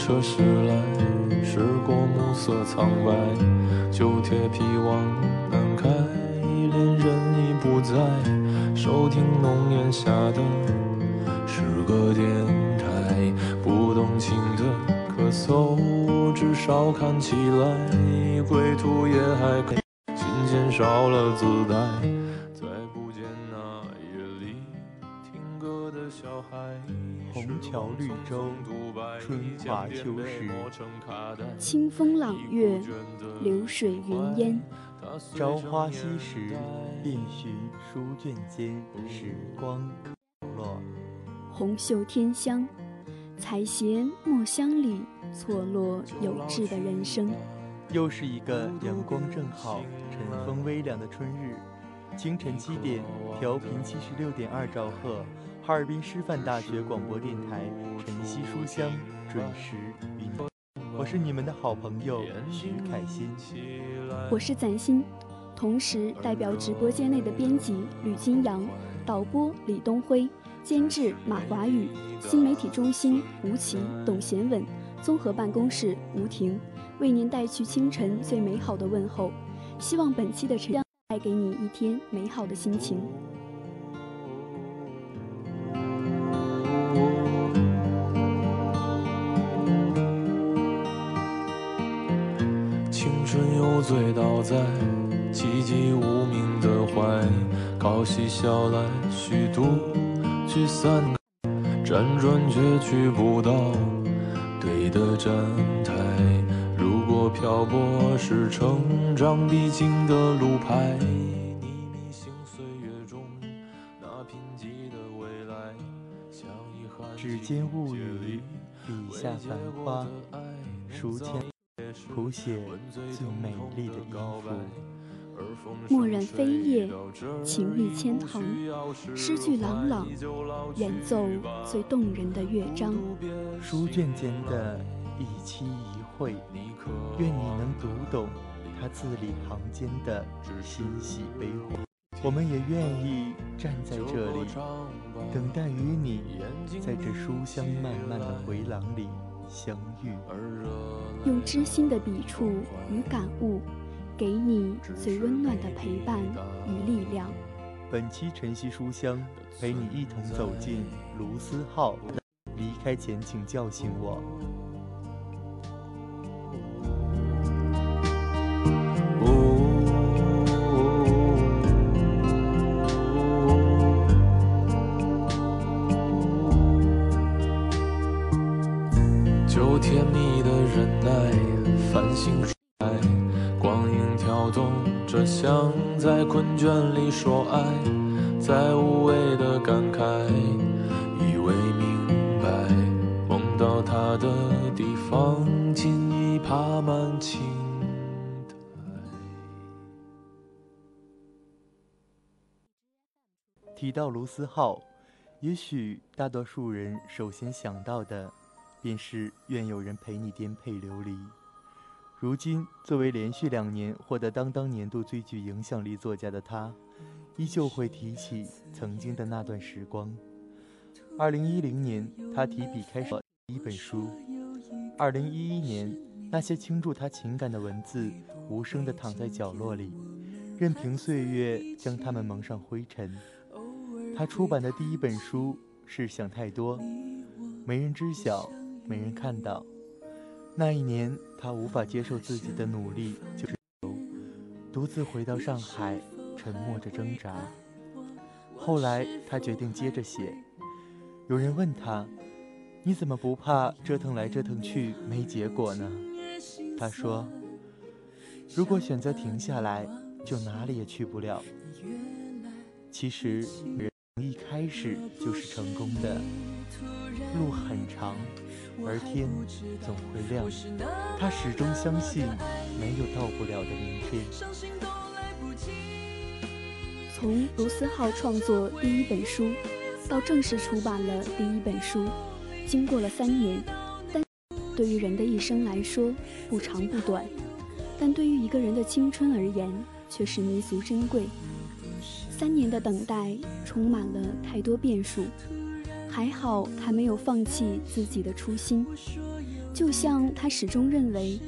车驶来，驶过暮色苍白，旧铁皮往南开，恋人已不在，收听浓烟下的诗歌电台，不动情的咳嗽，至少看起来归途也还可。琴弦少了姿态，再不红桥绿洲，春华秋实，清风朗月，流水云烟。朝花夕拾，遍寻书卷间时光落。红袖添香，采撷墨香里错落有致的人生。又是一个阳光正好、晨风微凉的春日，清晨七点，调频七十六点二兆赫。哈尔滨师范大学广播电台晨曦书香准时与你，我是你们的好朋友徐凯欣，我是展欣，同时代表直播间内的编辑吕金阳、导播李东辉、监制马华宇、新媒体中心吴奇、董贤稳、综合办公室吴婷，为您带去清晨最美好的问候，希望本期的晨带给你一天美好的心情。醉倒在寂寂无名的怀，靠嬉笑来虚度聚散，辗转却去不到对的站台。如果漂泊是成长必经的路牌，你迷醒岁月中那贫瘠的未来，像遗憾。指尖物语，笔下繁花，书签。谱写最美丽的音符，墨染飞叶，情意千行，诗句朗朗，演奏最动人的乐章。书卷间的一期一会，愿你能读懂他字里行间的欣喜悲欢。我们也愿意站在这里，等待与你在这书香漫漫的回廊里。相遇，用知心的笔触与感悟，给你最温暖的陪伴与力量。本期晨曦书香，陪你一同走进卢思浩。离开前，请叫醒我。繁星衰，光影跳动着像在困倦里说爱，在无谓的感慨，以为明白，梦到他的地方，尽已爬满青苔。提到卢思浩，也许大多数人首先想到的，便是愿有人陪你颠沛流离。如今，作为连续两年获得当当年度最具影响力作家的他，依旧会提起曾经的那段时光。二零一零年，他提笔开始第一本书；二零一一年，那些倾注他情感的文字，无声地躺在角落里，任凭岁月将它们蒙上灰尘。他出版的第一本书是《想太多》，没人知晓，没人看到。那一年，他无法接受自己的努力就是独自回到上海，沉默着挣扎。后来，他决定接着写。有人问他：“你怎么不怕折腾来折腾去没结果呢？”他说：“如果选择停下来，就哪里也去不了。其实，人一开始就是成功的，路很长。”而天总会亮，他始终相信没有到不了的明天。从卢思浩创作第一本书到正式出版了第一本书，经过了三年，但对于人的一生来说不长不短，但对于一个人的青春而言却是弥足珍贵。三年的等待充满了太多变数。还好他没有放弃自己的初心，就像他始终认为，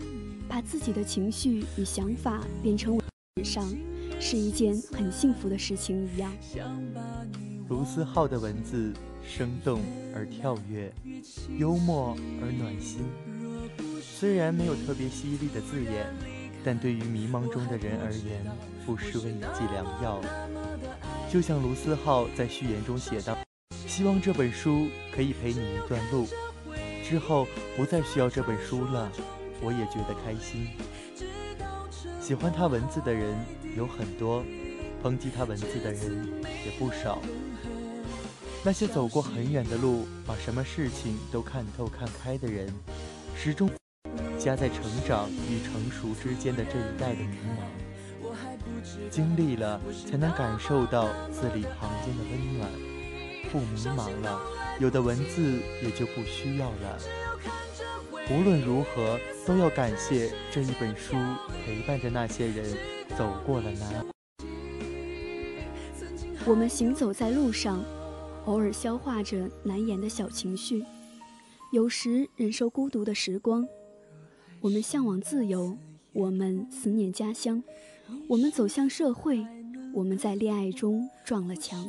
把自己的情绪与想法变成纸上，是一件很幸福的事情一样。卢思浩的文字生动而跳跃，幽默而暖心。虽然没有特别犀利的字眼，但对于迷茫中的人而言，不失为一剂良药。就像卢思浩在序言中写道。希望这本书可以陪你一段路，之后不再需要这本书了，我也觉得开心。喜欢他文字的人有很多，抨击他文字的人也不少。那些走过很远的路，把什么事情都看透看开的人，始终夹在成长与成熟之间的这一代的迷茫。经历了，才能感受到字里行间的温暖。不迷茫了，有的文字也就不需要了。无论如何，都要感谢这一本书陪伴着那些人走过了难。我们行走在路上，偶尔消化着难言的小情绪，有时忍受孤独的时光。我们向往自由，我们思念家乡，我们走向社会，我们在恋爱中撞了墙。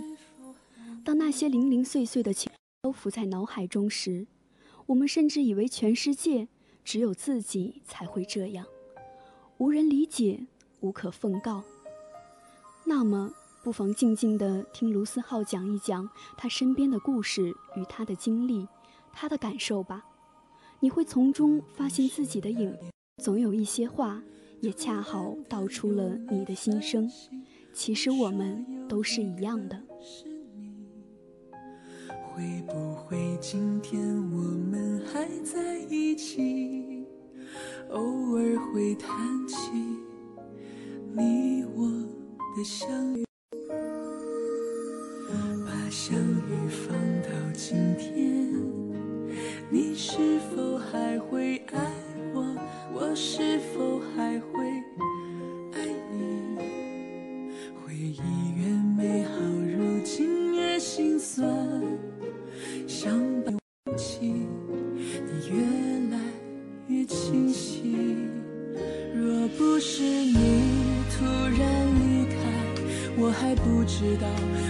当那些零零碎碎的情都浮在脑海中时，我们甚至以为全世界只有自己才会这样，无人理解，无可奉告。那么，不妨静静地听卢思浩讲一讲他身边的故事与他的经历，他的感受吧。你会从中发现自己的影，总有一些话也恰好道出了你的心声。其实我们都是一样的。会不会今天我们还在一起？偶尔会谈起你我的相遇，把相遇放到今天，你是否还会爱我还不知道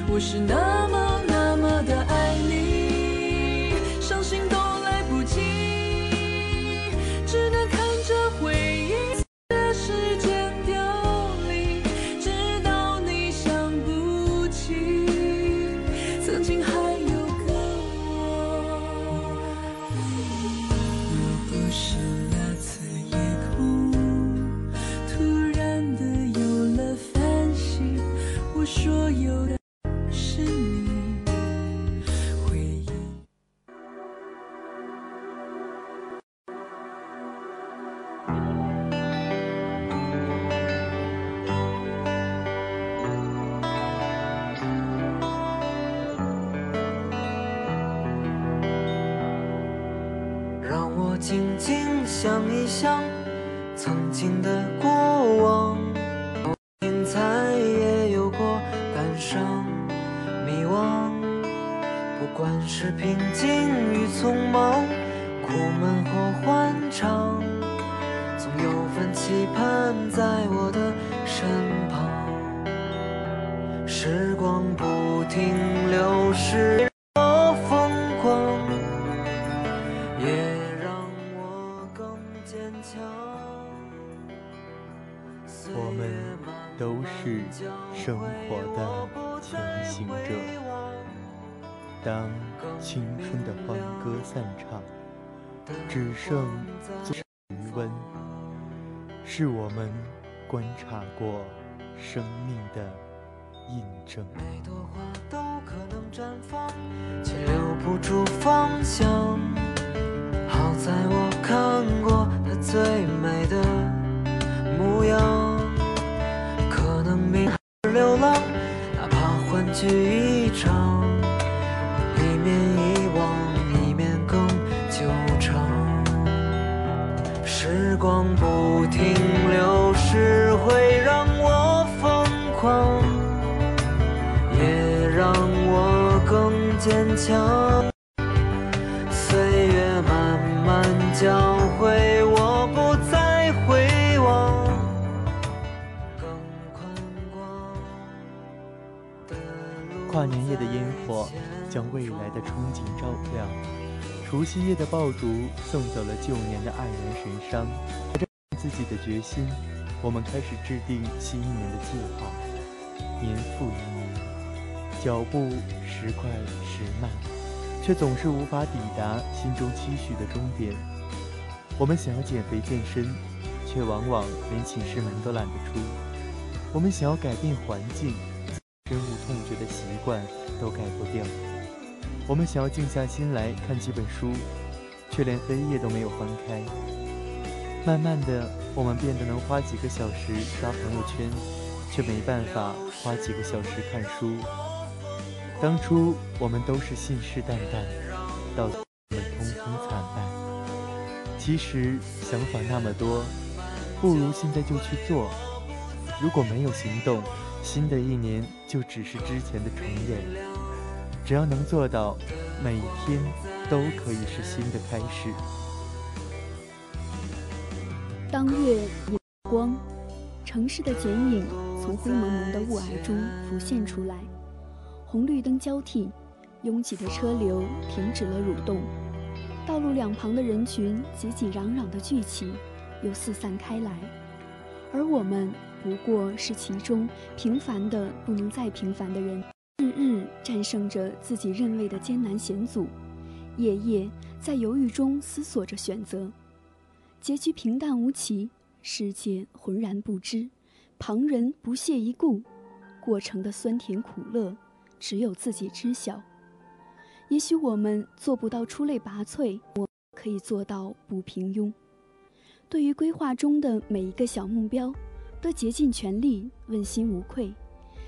我是那么那么的爱想一想曾经的过往。天才也有过感伤、迷惘，不管是平静与匆忙，苦闷当青春的欢歌散场，只剩余温，是我们观察过生命的印证。每朵花都可能绽放，却留不住芳香。将未来的憧憬照亮，除夕夜的爆竹送走了旧年的黯然神伤。怀着自己的决心，我们开始制定新一年的计划，年复一年。脚步时快时慢，却总是无法抵达心中期许的终点。我们想要减肥健身，却往往连寝室门都懒得出。我们想要改变环境，深恶痛绝的习惯都改不掉。我们想要静下心来看几本书，却连扉页都没有翻开。慢慢的，我们变得能花几个小时刷朋友圈，却没办法花几个小时看书。当初我们都是信誓旦旦，到最后我们通通惨败。其实想法那么多，不如现在就去做。如果没有行动，新的一年就只是之前的重演。只要能做到，每天都可以是新的开始。当月光，城市的剪影从灰蒙蒙的雾霭中浮现出来。红绿灯交替，拥挤的车流停止了蠕动，道路两旁的人群挤挤攘攘的聚集，又四散开来，而我们不过是其中平凡的不能再平凡的人，日日战胜着自己认为的艰难险阻，夜夜在犹豫中思索着选择，结局平淡无奇，世界浑然不知，旁人不屑一顾，过程的酸甜苦乐。只有自己知晓。也许我们做不到出类拔萃，我可以做到不平庸。对于规划中的每一个小目标，都竭尽全力，问心无愧。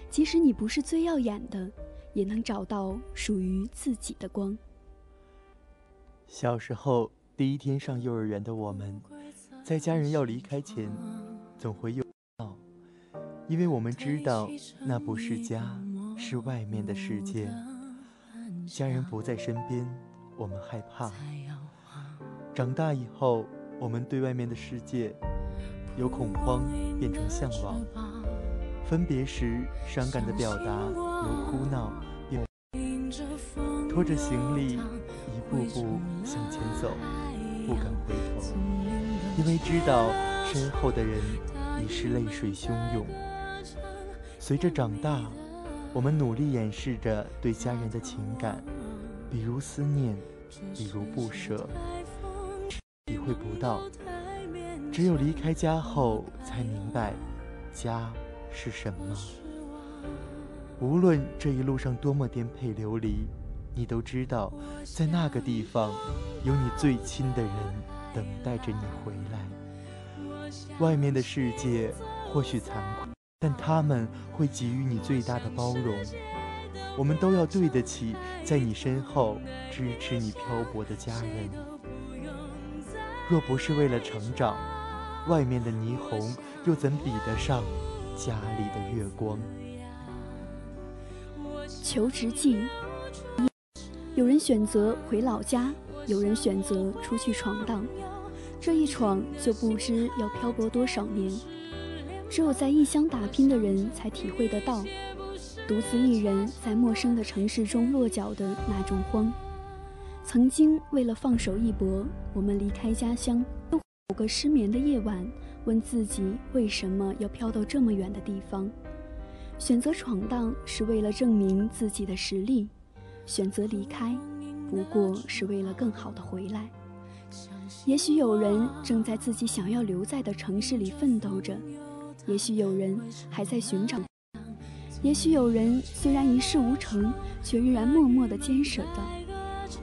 即使你不是最耀眼的，也能找到属于自己的光。小时候第一天上幼儿园的我们，在家人要离开前，总会又闹，因为我们知道那不是家。是外面的世界，家人不在身边，我们害怕。长大以后，我们对外面的世界由恐慌变成向往。分别时伤感的表达由哭闹变拖着行李一步步向前走，不敢回头，因为知道身后的人已是泪水汹涌。随着长大。我们努力掩饰着对家人的情感，比如思念，比如不舍，体会不到。只有离开家后，才明白家是什么。无论这一路上多么颠沛流离，你都知道，在那个地方，有你最亲的人等待着你回来。外面的世界或许残酷。但他们会给予你最大的包容。我们都要对得起在你身后支持你漂泊的家人。若不是为了成长，外面的霓虹又怎比得上家里的月光？求职季，有人选择回老家，有人选择出去闯荡。这一闯就不知要漂泊多少年。只有在异乡打拼的人才体会得到，独自一人在陌生的城市中落脚的那种慌。曾经为了放手一搏，我们离开家乡，某个失眠的夜晚，问自己为什么要飘到这么远的地方。选择闯荡是为了证明自己的实力，选择离开不过是为了更好的回来。也许有人正在自己想要留在的城市里奋斗着，也许有人还在寻找，也许有人虽然一事无成，却依然默默的坚守着。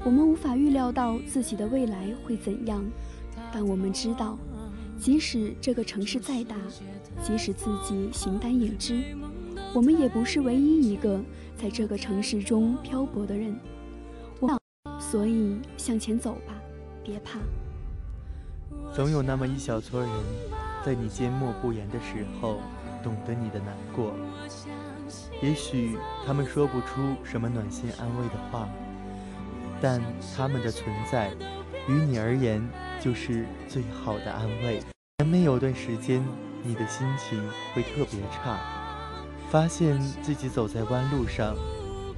我们无法预料到自己的未来会怎样，但我们知道，即使这个城市再大，即使自己形单影只，我们也不是唯一一个在这个城市中漂泊的人。我，所以向前走吧，别怕。总有那么一小撮人，在你缄默不言的时候，懂得你的难过。也许他们说不出什么暖心安慰的话。但他们的存在，于你而言就是最好的安慰。难免有段时间，你的心情会特别差，发现自己走在弯路上，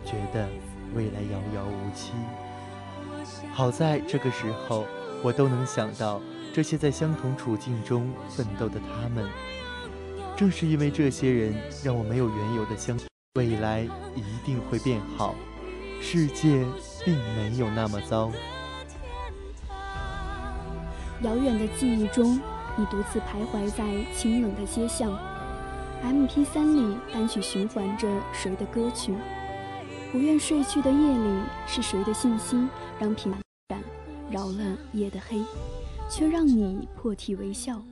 觉得未来遥遥无期。好在这个时候，我都能想到这些在相同处境中奋斗的他们。正是因为这些人，让我没有原有的相信，未来一定会变好。世界并没有那么糟。遥远的记忆中，你独自徘徊在清冷的街巷，MP3 里单曲循环着谁的歌曲？不愿睡去的夜里，是谁的信息让平淡扰了夜的黑，却让你破涕为笑？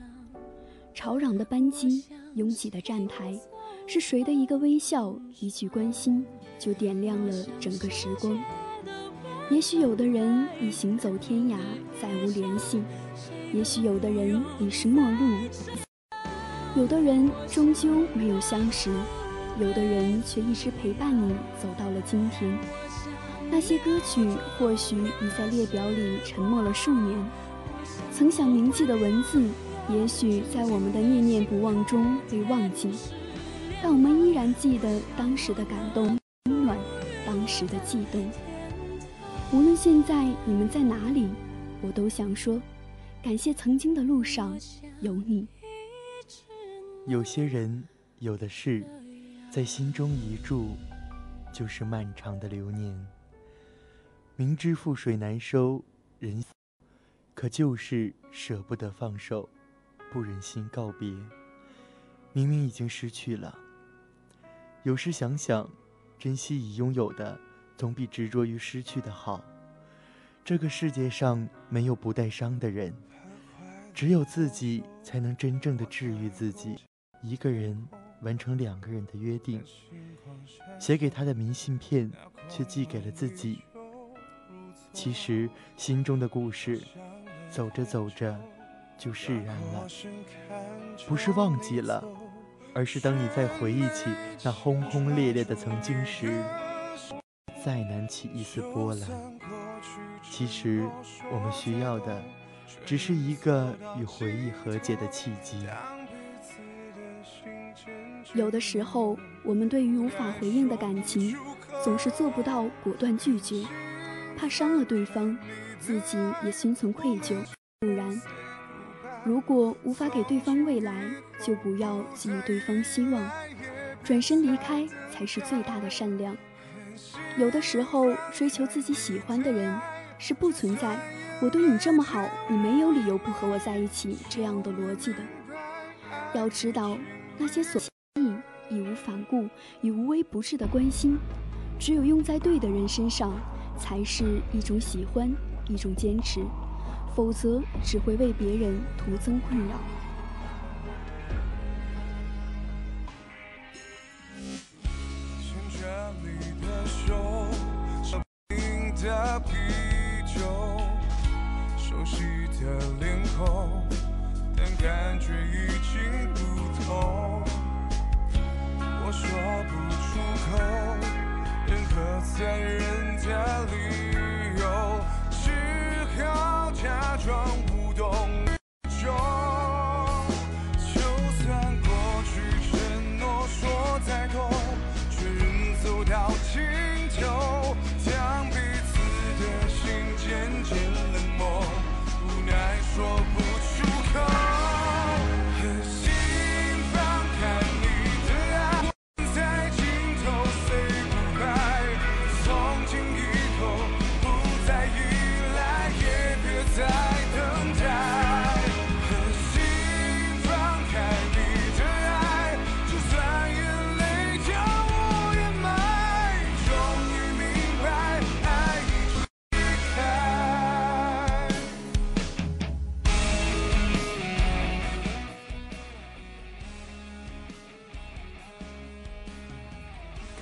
吵嚷的班机，拥挤的站台，是谁的一个微笑，一句关心？就点亮了整个时光。也许有的人已行走天涯，再无联系；也许有的人已是陌路；有的人终究没有相识；有的人却一直陪伴你走到了今天。那些歌曲或许已在列表里沉默了数年，曾想铭记的文字，也许在我们的念念不忘中被忘记，但我们依然记得当时的感动温暖。当时的悸动。无论现在你们在哪里，我都想说，感谢曾经的路上有你。有些人，有的事，在心中一住，就是漫长的流年。明知覆水难收，人可就是舍不得放手，不忍心告别。明明已经失去了，有时想想。珍惜已拥有的，总比执着于失去的好。这个世界上没有不带伤的人，只有自己才能真正的治愈自己。一个人完成两个人的约定，写给他的明信片，却寄给了自己。其实心中的故事，走着走着就释然了，不是忘记了。而是当你再回忆起那轰轰烈烈的曾经时，再难起一丝波澜。其实，我们需要的，只是一个与回忆和解的契机。有的时候，我们对于无法回应的感情，总是做不到果断拒绝，怕伤了对方，自己也心存愧疚。不然。如果无法给对方未来，就不要给予对方希望，转身离开才是最大的善良。有的时候，追求自己喜欢的人，是不存在“我对你这么好，你没有理由不和我在一起”这样的逻辑的。要知道，那些所意义无反顾与无微不至的关心，只有用在对的人身上，才是一种喜欢，一种坚持。否则，只会为别人徒增困扰。的啤酒，熟悉的脸孔，但感觉已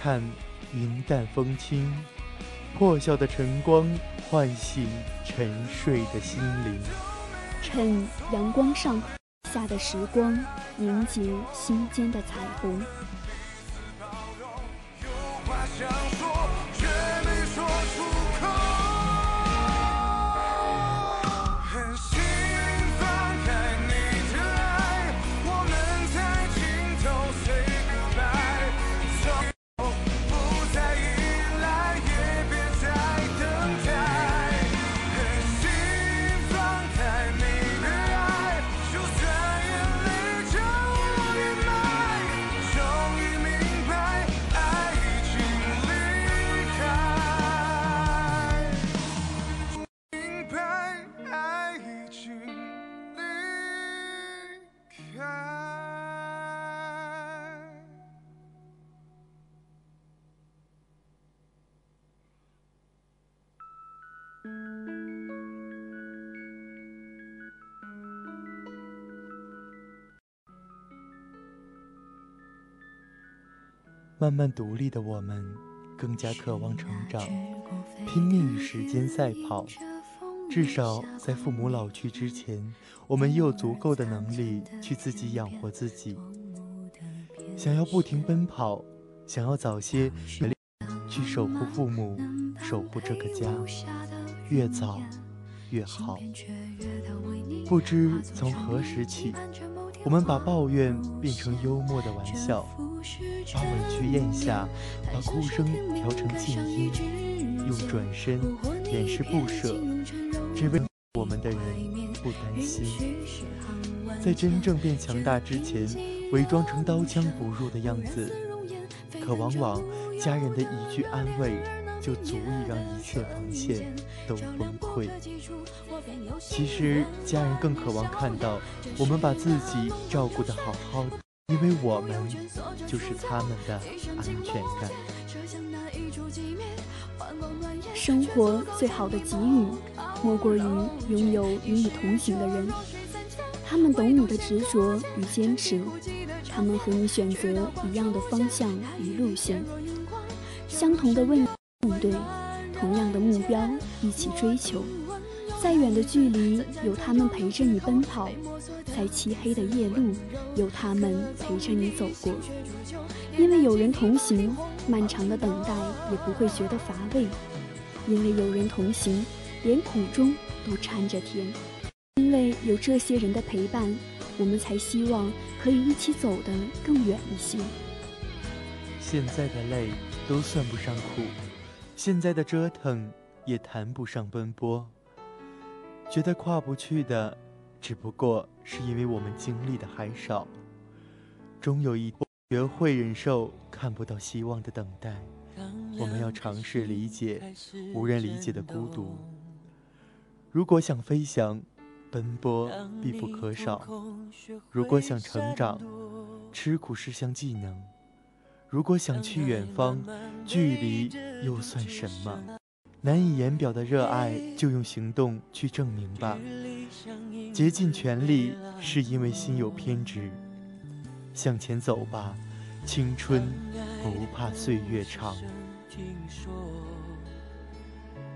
看云淡风轻，破晓的晨光唤醒沉睡的心灵。趁阳光上下的时光，凝结心间的彩虹。慢慢独立的我们，更加渴望成长，拼命与时间赛跑。至少在父母老去之前，我们也有足够的能力去自己养活自己。想要不停奔跑，想要早些去守护父母，守护这个家，越早越好。不知从何时起，我们把抱怨变成幽默的玩笑，把委屈咽下，把哭声调成静音，用转身掩饰不舍，只为我们的人不担心。在真正变强大之前，伪装成刀枪不入的样子，可往往家人的一句安慰，就足以让一切防线都崩溃。其实，家人更渴望看到我们把自己照顾得好好的，因为我们就是他们的安全感。生活最好的给予，莫过于拥有与你同行的人。他们懂你的执着与坚持，他们和你选择一样的方向与路线，相同的问面对，同样的目标一起追求。再远的距离，有他们陪着你奔跑；在漆黑的夜路，有他们陪着你走过。因为有人同行，漫长的等待也不会觉得乏味；因为有人同行，连苦中都掺着甜。因为有这些人的陪伴，我们才希望可以一起走得更远一些。现在的累都算不上苦，现在的折腾也谈不上奔波。觉得跨不去的，只不过是因为我们经历的还少。终有一天学会忍受看不到希望的等待，我们要尝试理解无人理解的孤独。如果想飞翔，奔波必不可少；如果想成长，吃苦是项技能；如果想去远方，距离又算什么？难以言表的热爱，就用行动去证明吧。竭尽全力，是因为心有偏执。向前走吧，青春不怕岁月长。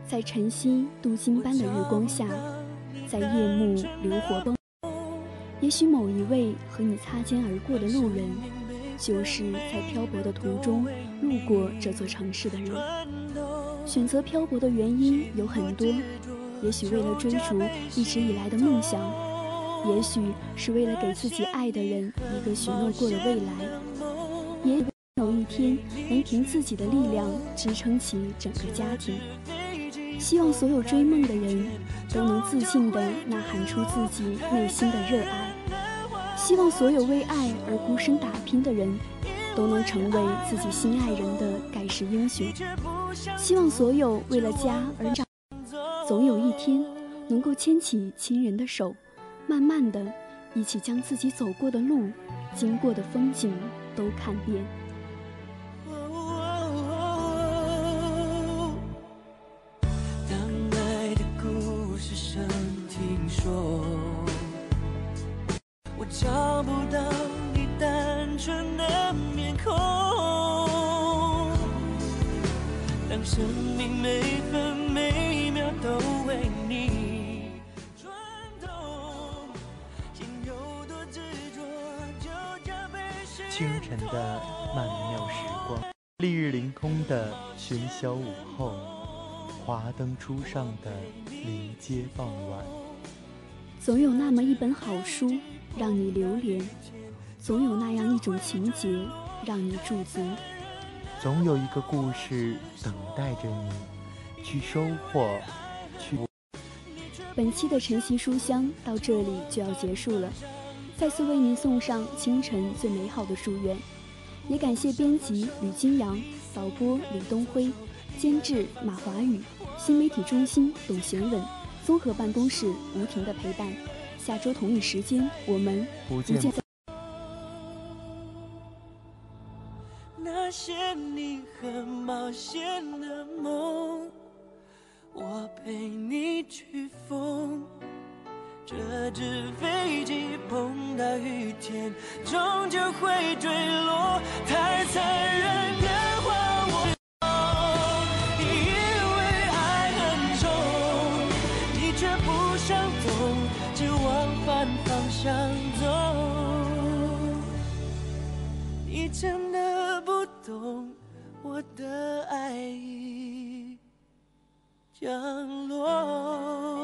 在晨曦镀金般的日光下，在夜幕流火崩。也许某一位和你擦肩而过的路人，就是在漂泊的途中路过这座城市的人。选择漂泊的原因有很多，也许为了追逐一直以来的梦想，也许是为了给自己爱的人一个许诺过的未来，也有一天能凭自己的力量支撑起整个家庭。希望所有追梦的人都能自信地呐喊出自己内心的热爱。希望所有为爱而孤身打拼的人，都能成为自己心爱人的盖世英雄。希望所有为了家而长，总有一天能够牵起亲人的手，慢慢的，一起将自己走过的路、经过的风景都看遍。灯初上的临街傍晚，总有那么一本好书。让你流连，总有那样一种情节让你驻足，总有一个故事等待着你去收获。去。本期的晨曦书香到这里就要结束了，再次为您送上清晨最美好的祝愿，也感谢编辑吕金阳、导播李东辉、监制马华宇、新媒体中心董贤稳、综合办公室吴婷的陪伴。下周同一时间，我们不见不散。那些你很冒险的梦，我陪你去疯。这只飞机碰到雨天，终究会坠落。太残忍，懂我的爱已降落。